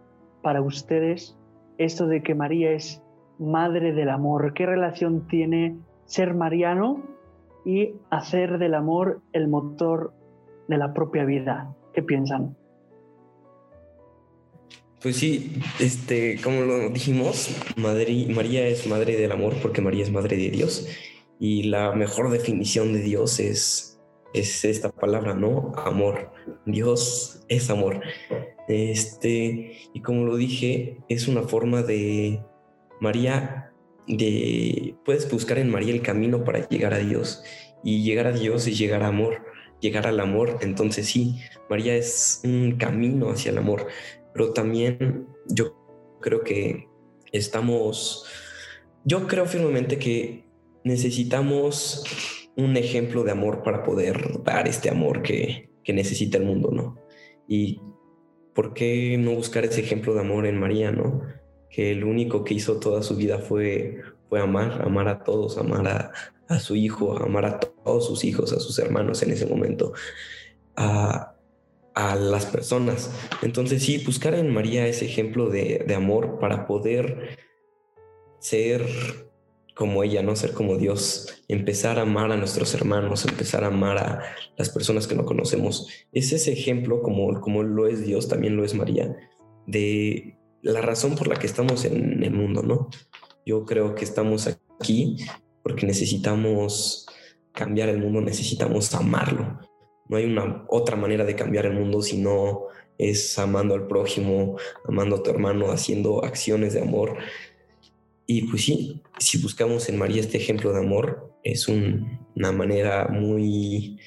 para ustedes esto de que María es madre del amor? ¿Qué relación tiene ser mariano y hacer del amor el motor de la propia vida? ¿Qué piensan? Pues sí, este, como lo dijimos, María es madre del amor porque María es madre de Dios y la mejor definición de Dios es, es esta palabra, ¿no? Amor. Dios es amor. Este, y como lo dije, es una forma de, María, de, puedes buscar en María el camino para llegar a Dios. Y llegar a Dios es llegar a amor, llegar al amor. Entonces sí, María es un camino hacia el amor. Pero también yo creo que estamos, yo creo firmemente que necesitamos un ejemplo de amor para poder dar este amor que, que necesita el mundo, ¿no? Y ¿por qué no buscar ese ejemplo de amor en María, ¿no? Que el único que hizo toda su vida fue, fue amar, amar a todos, amar a, a su hijo, amar a todos sus hijos, a sus hermanos en ese momento, a, a las personas. Entonces sí, buscar en María ese ejemplo de, de amor para poder ser como ella, no ser como Dios, empezar a amar a nuestros hermanos, empezar a amar a las personas que no conocemos. Es ese ejemplo, como, como lo es Dios, también lo es María, de la razón por la que estamos en el mundo, ¿no? Yo creo que estamos aquí porque necesitamos cambiar el mundo, necesitamos amarlo. No hay una otra manera de cambiar el mundo si no es amando al prójimo, amando a tu hermano, haciendo acciones de amor. Y pues sí, si buscamos en María este ejemplo de amor, es una manera muy,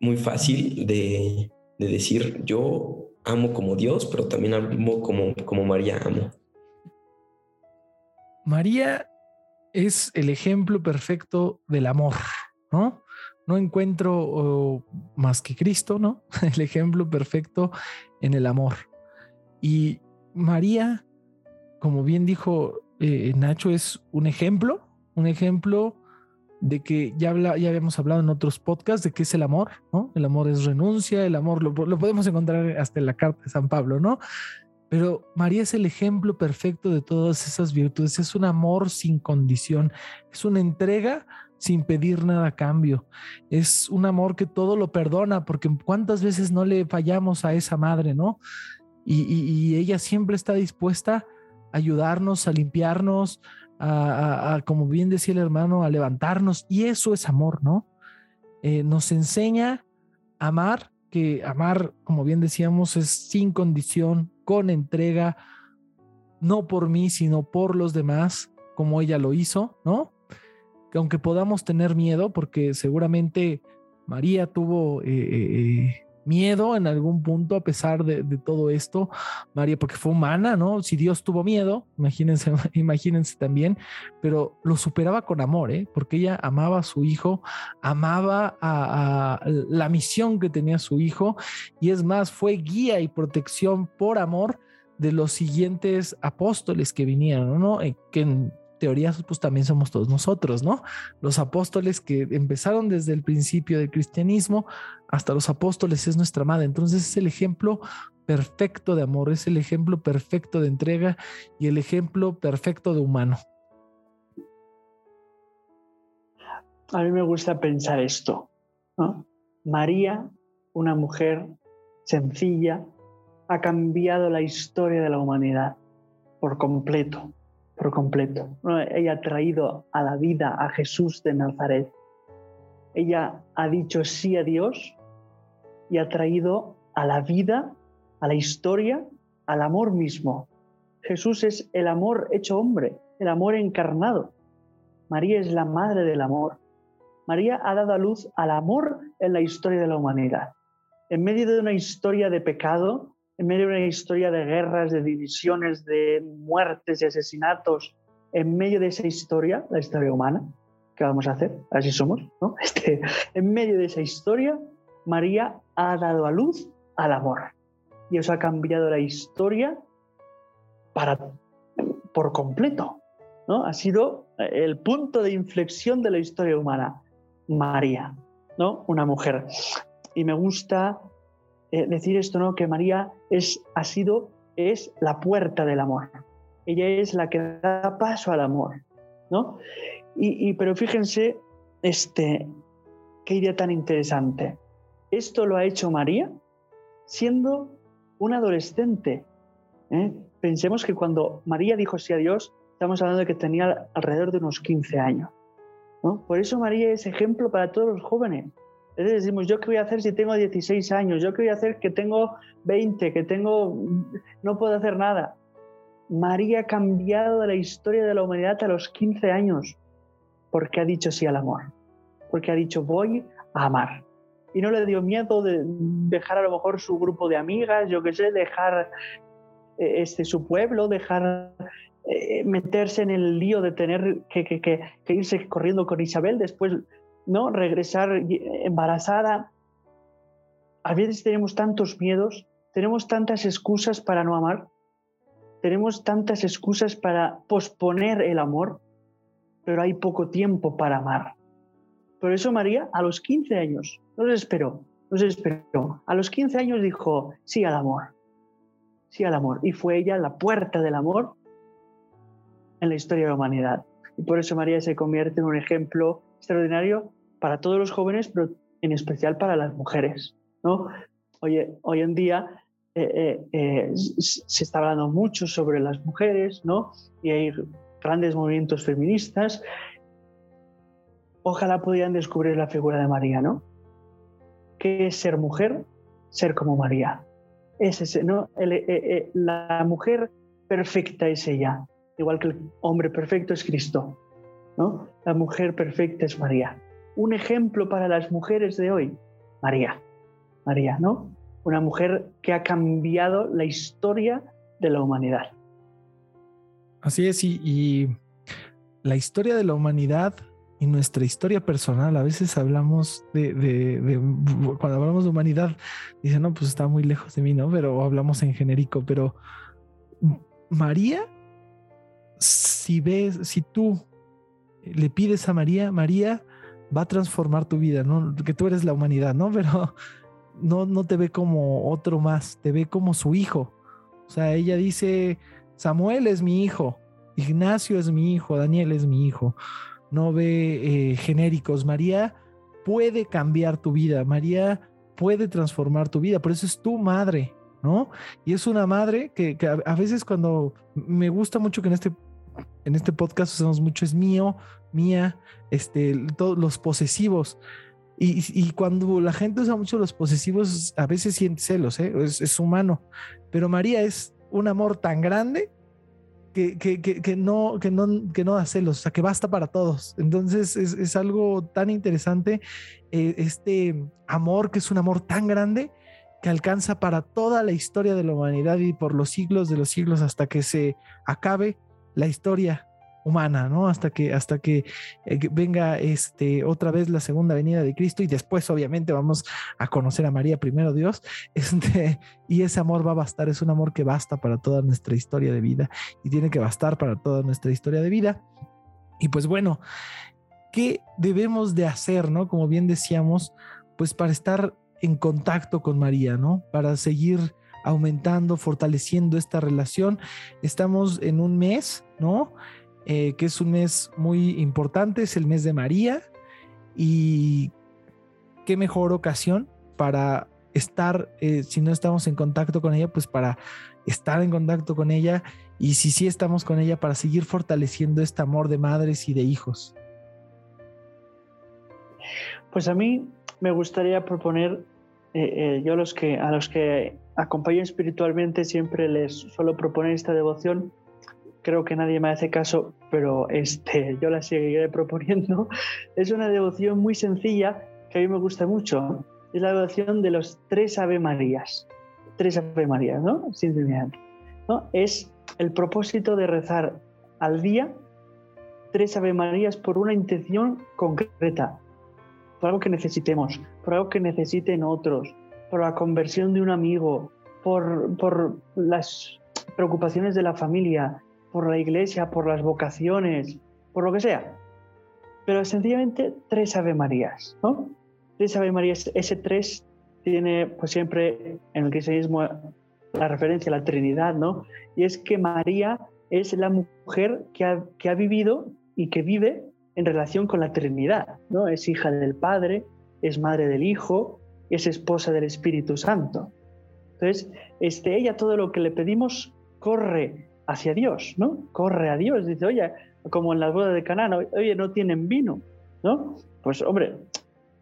muy fácil de, de decir, yo amo como Dios, pero también amo como, como María amo. María es el ejemplo perfecto del amor, ¿no? No encuentro más que Cristo, ¿no? <laughs> El ejemplo perfecto en el amor. Y María, como bien dijo eh, Nacho, es un ejemplo, un ejemplo de que ya, habla, habíamos hablado en otros podcasts de qué es el amor, ¿no? El amor es renuncia, el amor lo, podemos encontrar hasta en la carta de San Pablo, ¿no? Pero María es el ejemplo perfecto de todas esas virtudes, es un amor sin condición, es una entrega sin pedir nada a cambio, es un amor que todo lo perdona, porque cuántas veces no le fallamos a esa madre, ¿no? Y ella siempre está dispuesta a ayudarnos, a limpiarnos, a, como bien decía el hermano, a levantarnos. Y eso es amor, ¿no? Eh, nos enseña a amar, que amar, como bien decíamos, es sin condición, con entrega, no por mí, sino por los demás, como ella lo hizo, ¿no? Que aunque podamos tener miedo, porque seguramente María tuvo eh, miedo en algún punto a pesar de, todo esto, María, porque fue humana, ¿no? Si Dios tuvo miedo, imagínense, <laughs> imagínense también, pero lo superaba con amor, ¿eh? Porque ella amaba a su hijo, amaba a, la misión que tenía su hijo y es más, fue guía y protección por amor de los siguientes apóstoles que vinieron, ¿no? Eh, que teorías, pues también somos todos nosotros, ¿no? Los apóstoles que empezaron desde el principio del cristianismo hasta los apóstoles es nuestra madre. Entonces es el ejemplo perfecto de amor, es el ejemplo perfecto de entrega y el ejemplo perfecto de humano. A mí me gusta pensar esto. María, una mujer sencilla, ha cambiado la historia de la humanidad por completo por completo. Ella ha traído a la vida a Jesús de Nazaret. Ella ha dicho sí a Dios y ha traído a la vida, a la historia, al amor mismo. Jesús es el amor hecho hombre, el amor encarnado. María es la madre del amor. María ha dado a luz al amor en la historia de la humanidad. En medio de una historia de pecado, en medio de una historia de guerras, de divisiones, de muertes, de asesinatos, en medio de esa historia, la historia humana, ¿qué vamos a hacer? Así somos, ¿no? <laughs> Este, en medio de esa historia, María ha dado a luz al amor. Y eso ha cambiado la historia para, por completo. ¿no? Ha sido el punto de inflexión de la historia humana. María, ¿no? Una mujer. Y me gusta eh, decir esto, ¿no? Que María es, ha sido, es la puerta del amor. Ella es la que da paso al amor, ¿no? Y, pero fíjense, este, qué idea tan interesante. Esto lo ha hecho María siendo una adolescente. ¿eh? Pensemos que cuando María dijo sí a Dios, estamos hablando de que tenía alrededor de unos 15 años. ¿no? Por eso María es ejemplo para todos los jóvenes. Entonces decimos, ¿yo qué voy a hacer si tengo 16 años? ¿Yo qué voy a hacer que tengo 20, que tengo... no puedo hacer nada? María ha cambiado la historia de la humanidad a los 15 años porque ha dicho sí al amor, porque ha dicho voy a amar. Y no le dio miedo de dejar a lo mejor su grupo de amigas, yo qué sé, dejar eh, este, su pueblo, dejar eh, meterse en el lío de tener que, que, que irse corriendo con Isabel, después ¿no? Regresar embarazada. A veces tenemos tantos miedos, tenemos tantas excusas para no amar, tenemos tantas excusas para posponer el amor, pero hay poco tiempo para amar. Por eso María a los 15 años no se esperó, no se esperó. A los 15 años dijo sí al amor, sí al amor. Y fue ella la puerta del amor en la historia de la humanidad. Y por eso María se convierte en un ejemplo extraordinario para todos los jóvenes, pero en especial para las mujeres. ¿no? Hoy, hoy en día eh, eh, eh, se está hablando mucho sobre las mujeres ¿no? y hay grandes movimientos feministas. Ojalá pudieran descubrir la figura de María, ¿no? ¿Qué es ser mujer? Ser como María. Es ese, ¿no? la mujer perfecta es ella, igual que el hombre perfecto es Cristo. ¿no? La mujer perfecta es María un ejemplo para las mujeres de hoy? María, María, ¿no? Una mujer que ha cambiado la historia de la humanidad. Así es, y, la historia de la humanidad y nuestra historia personal, a veces hablamos de, cuando hablamos de humanidad, dicen, no, pues está muy lejos de mí, ¿no? Pero hablamos en genérico, pero María, si ves, si tú le pides a María, María va a transformar tu vida, ¿no? Que tú eres la humanidad, ¿no? Pero no, no te ve como otro más, te ve como su hijo. O sea, ella dice, Samuel es mi hijo, Ignacio es mi hijo, Daniel es mi hijo. No ve eh, genéricos. María puede cambiar tu vida, María puede transformar tu vida, por eso es tu madre, ¿no? Y es una madre que, a, veces cuando me gusta mucho que en este, en este podcast usamos mucho es mío, mía, este, todos los posesivos. Y, cuando la gente usa mucho los posesivos, a veces siente celos, ¿eh? es, humano. Pero María es un amor tan grande que, no, que, no, que no da o sea, que basta para todos. Entonces es, es algo tan interesante, eh, este amor que es un amor tan grande que alcanza para toda la historia de la humanidad y por los siglos de los siglos hasta que se acabe la historia humana, ¿no? Hasta que, hasta que eh, venga este, otra vez la segunda venida de Cristo y después obviamente vamos a conocer a María primero Dios, <laughs> este, y ese amor va a bastar, es un amor que basta para toda nuestra historia de vida y tiene que bastar para toda nuestra historia de vida. Y pues bueno, ¿qué debemos de hacer, ¿no? Como bien decíamos, pues para estar en contacto con María, ¿no? Para seguir aumentando, fortaleciendo esta relación. Estamos en un mes, ¿no? Eh, que es un mes muy importante, es el mes de María. Y qué mejor ocasión para estar, eh, si no estamos en contacto con ella, pues para estar en contacto con ella y si sí estamos con ella, para seguir fortaleciendo este amor de madres y de hijos. Pues a mí me gustaría proponer, eh, yo a los que acompaño espiritualmente siempre les suelo proponer esta devoción. Creo que nadie me hace caso, pero este, <laughs> yo la seguiré proponiendo. <laughs> Es una devoción muy sencilla que a mí me gusta mucho. Es la devoción de los tres Ave Marías. Tres Ave Marías, ¿no? Simplemente. ¿no? Es el propósito de rezar al día tres Ave Marías por una intención concreta por algo que necesitemos, por algo que necesiten otros, por la conversión de un amigo, por, por las preocupaciones de la familia, por la iglesia, por las vocaciones, por lo que sea. Pero sencillamente tres Ave Marías, ¿no? Tres Ave Marías, ese tres tiene pues siempre en el cristianismo la referencia a la Trinidad, ¿no? Y es que María es la mujer que ha, que ha vivido y que vive en relación con la Trinidad, ¿no? Es hija del Padre, es madre del Hijo, es esposa del Espíritu Santo. Entonces, este, ella todo lo que le pedimos corre hacia Dios, ¿no? Corre a Dios. Dice, oye, como en las bodas de Canaán, oye, no tienen vino, ¿no? Pues, hombre,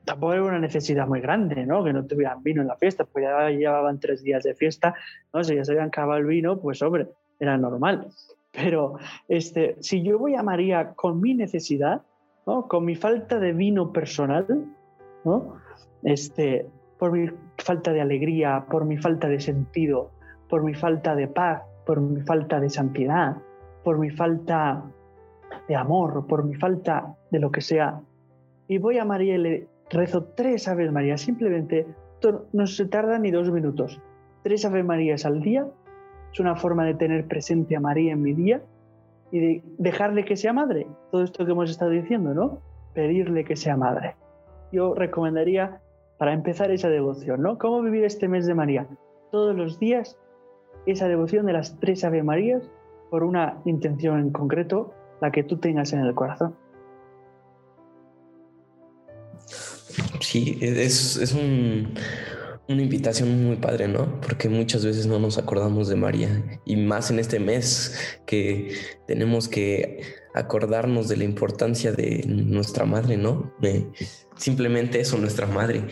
tampoco era una necesidad muy grande, ¿no? Que no tuvieran vino en la fiesta, pues ya llevaban tres días de fiesta, ¿no? Si ya se habían acabado el vino, pues, hombre, era normal. Pero este, si yo voy a María con mi necesidad, ¿no? con mi falta de vino personal, ¿no? este, por mi falta de alegría, por mi falta de sentido, por mi falta de paz, por mi falta de santidad, por mi falta de amor, por mi falta de lo que sea, y voy a María y le rezo tres Aves María, simplemente no se tarda ni dos minutos, tres Ave Marías al día es una forma de tener presente a María en mi día y de dejarle que sea madre. Todo esto que hemos estado diciendo, ¿no? Pedirle que sea madre. Yo recomendaría para empezar esa devoción, ¿no? ¿Cómo vivir este mes de María? Todos los días esa devoción de las tres Ave Marías por una intención en concreto, la que tú tengas en el corazón. Sí, es, es un, una invitación muy padre, ¿no? Porque muchas veces no nos acordamos de María y más en este mes que tenemos que acordarnos de la importancia de nuestra madre, ¿no? simplemente eso, nuestra madre.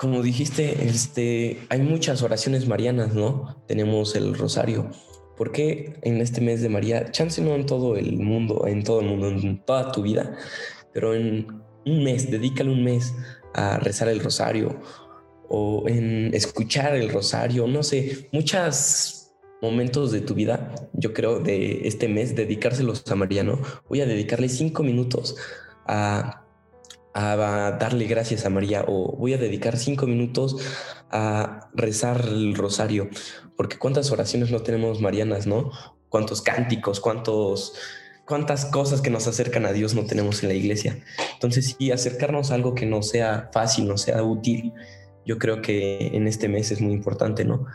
Como dijiste, este, hay muchas oraciones marianas, ¿no? Tenemos el rosario. ¿Por qué en este mes de María, chance no en todo el mundo, en todo el mundo, en toda tu vida, pero en un mes, dedícale un mes a rezar el rosario o en escuchar el rosario, no sé, muchos momentos de tu vida, yo creo, de este mes, dedicárselos a Mariano. Voy a dedicarle cinco minutos a, a darle gracias a María o voy a dedicar cinco minutos a rezar el rosario, porque cuántas oraciones no tenemos marianas, ¿no? Cuántos cánticos, cuántos cuántas cosas que nos acercan a Dios no tenemos en la iglesia. Entonces, sí, acercarnos a algo que no sea fácil, no sea útil, yo creo que en este mes es muy importante, ¿no?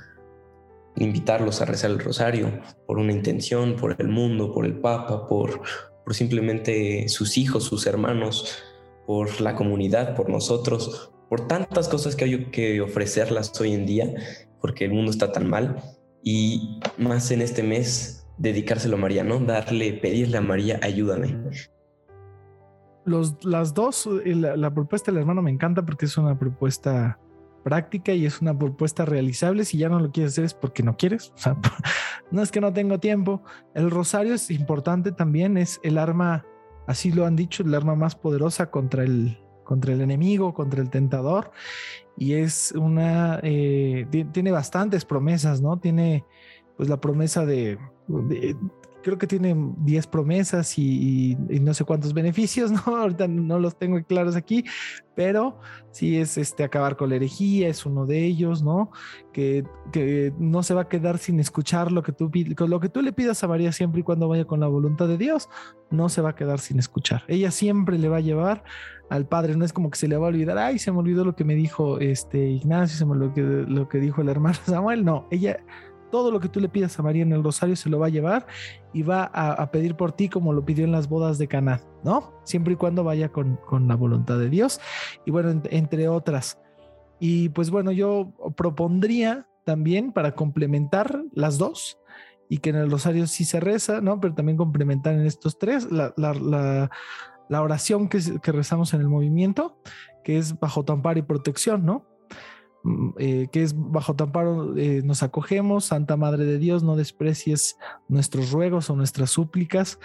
Invitarlos a rezar el rosario por una intención, por el mundo, por el Papa, por, por simplemente sus hijos, sus hermanos, por la comunidad, por nosotros, por tantas cosas que hay que ofrecerlas hoy en día, porque el mundo está tan mal. Y más en este mes, dedicárselo a María, ¿no? Darle, pedirle a María, ayúdame. Los, las dos, la, la propuesta del hermano me encanta porque es una propuesta práctica y es una propuesta realizable. Si ya no lo quieres hacer es porque no quieres. O <laughs> no es que no tengo tiempo. El rosario es importante también, es el arma, así lo han dicho, el arma más poderosa contra el, contra el enemigo, contra el tentador. Y es una, eh, tiene bastantes promesas, ¿no? Tiene pues la promesa de, creo que tiene 10 promesas y, no sé cuántos beneficios, <laughs> ¿no? Ahorita no los tengo claros aquí, pero sí es este acabar con la herejía, es uno de ellos, ¿no? Que, que no se va a quedar sin escuchar lo que tú lo que tú le pidas a María siempre y cuando vaya con la voluntad de Dios, no se va a quedar sin escuchar. Ella siempre le va a llevar al Padre, no es como que se le va a olvidar, ay, se me olvidó lo que me dijo este Ignacio, se me olvidó lo que, lo que dijo el hermano Samuel, no, ella todo lo que tú le pidas a María en el rosario se lo va a llevar y va a, pedir por ti como lo pidió en las bodas de Caná, ¿no? Siempre y cuando vaya con, la voluntad de Dios. Y bueno, entre otras. Y pues bueno, yo propondría también para complementar las dos y que en el rosario sí se reza, ¿no? Pero también complementar en estos tres la, la, oración que, que rezamos en el movimiento, que es bajo tu amparo y protección, ¿no? Mm, eh, que es bajo tu eh, nos acogemos, Santa Madre de Dios, no desprecies nuestros ruegos o nuestras súplicas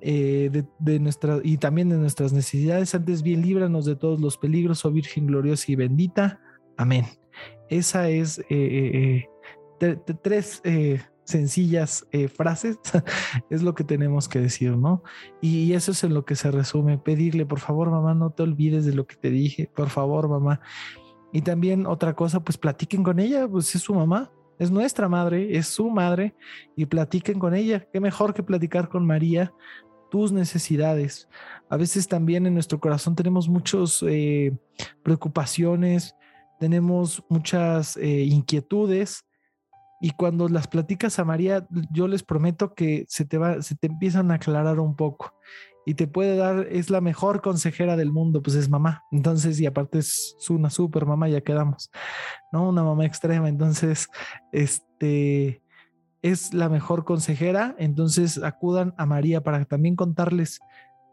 eh, de, nuestra, y también de nuestras necesidades, antes bien líbranos de todos los peligros, oh Virgen gloriosa y bendita. Amén. Esa es tres sencillas frases, <laughs> es lo que tenemos que decir, ¿no? Y eso es en lo que se resume, pedirle, por favor, mamá, no te olvides de lo que te dije, por favor, mamá. Y también otra cosa, pues platiquen con ella, pues es su mamá, es nuestra madre, es su madre, y platiquen con ella. Qué mejor que platicar con María tus necesidades. A veces también en nuestro corazón tenemos muchas eh, preocupaciones, tenemos muchas eh, inquietudes, y cuando las platicas a María, yo les prometo que se te va, se te empiezan a aclarar un poco y te puede dar, es la mejor consejera del mundo, pues es mamá. Entonces, y aparte es una super mamá, ya quedamos, ¿no? Una mamá extrema. Entonces, este es la mejor consejera. Entonces, acudan a María para también contarles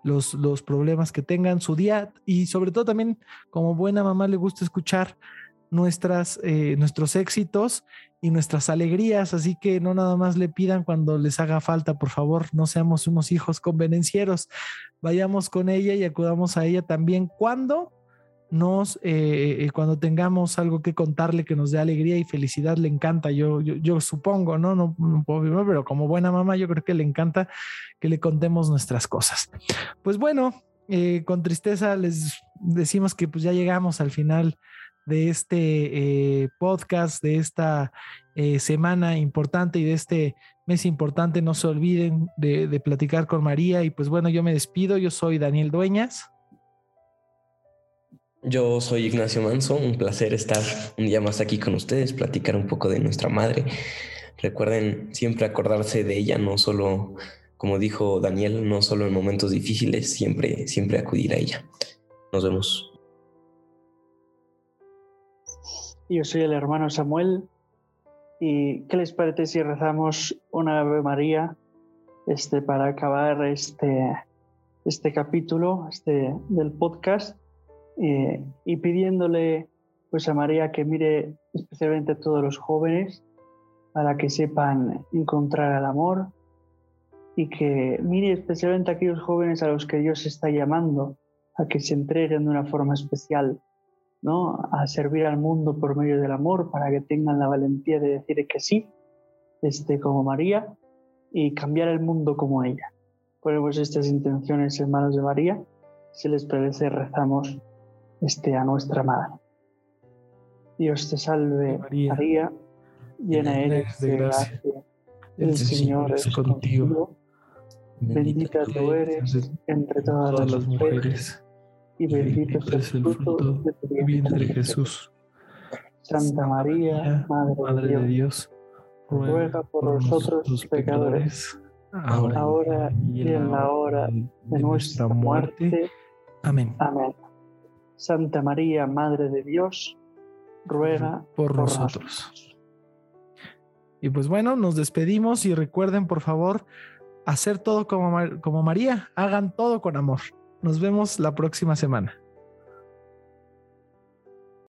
los, los problemas que tengan su día y sobre todo también como buena mamá le gusta escuchar nuestras, eh, nuestros éxitos y nuestras alegrías, así que no nada más le pidan cuando les haga falta, por favor, no seamos unos hijos convenencieros, vayamos con ella y acudamos a ella también cuando nos, eh, eh, cuando tengamos algo que contarle que nos dé alegría y felicidad, le encanta, yo, yo, supongo, ¿no? No, puedo pero como buena mamá yo creo que le encanta que le contemos nuestras cosas. Pues bueno, con tristeza les decimos que pues ya llegamos al final de este eh, podcast, de esta eh, semana importante y de este mes importante. No se olviden de, platicar con María. Y pues bueno, yo me despido. Yo soy Daniel Dueñas. Yo soy Ignacio Manso. Un placer estar un día más aquí con ustedes, platicar un poco de nuestra madre. Recuerden siempre acordarse de ella, no solo, como dijo Daniel, no solo en momentos difíciles, siempre, siempre acudir a ella. Nos vemos. Yo soy el hermano Samuel. ¿Y qué les parece si rezamos una Ave María este, para acabar este, este capítulo este, del podcast eh, y pidiéndole pues, a María que mire especialmente a todos los jóvenes para que sepan encontrar el amor y que mire especialmente a aquellos jóvenes a los que Dios está llamando a que se entreguen de una forma especial ¿no? a servir al mundo por medio del amor para que tengan la valentía de decir que sí, este, como María, y cambiar el mundo como ella. Ponemos estas intenciones en manos de María. Si les parece, rezamos este, a nuestra Madre. Dios te salve, María, llena eres de gracia. El Señor es contigo. Bendita tú eres entre todas las mujeres y bendito es el fruto de tu vientre Jesús. Santa María, Madre, de Dios, ruega por nosotros los pecadores, ahora, y en la hora de nuestra muerte. Amén. Amén. Santa María, Madre de Dios, ruega por, nosotros. Y pues bueno, nos despedimos y recuerden por favor hacer todo como, como María, hagan todo con amor. Nos vemos la próxima semana.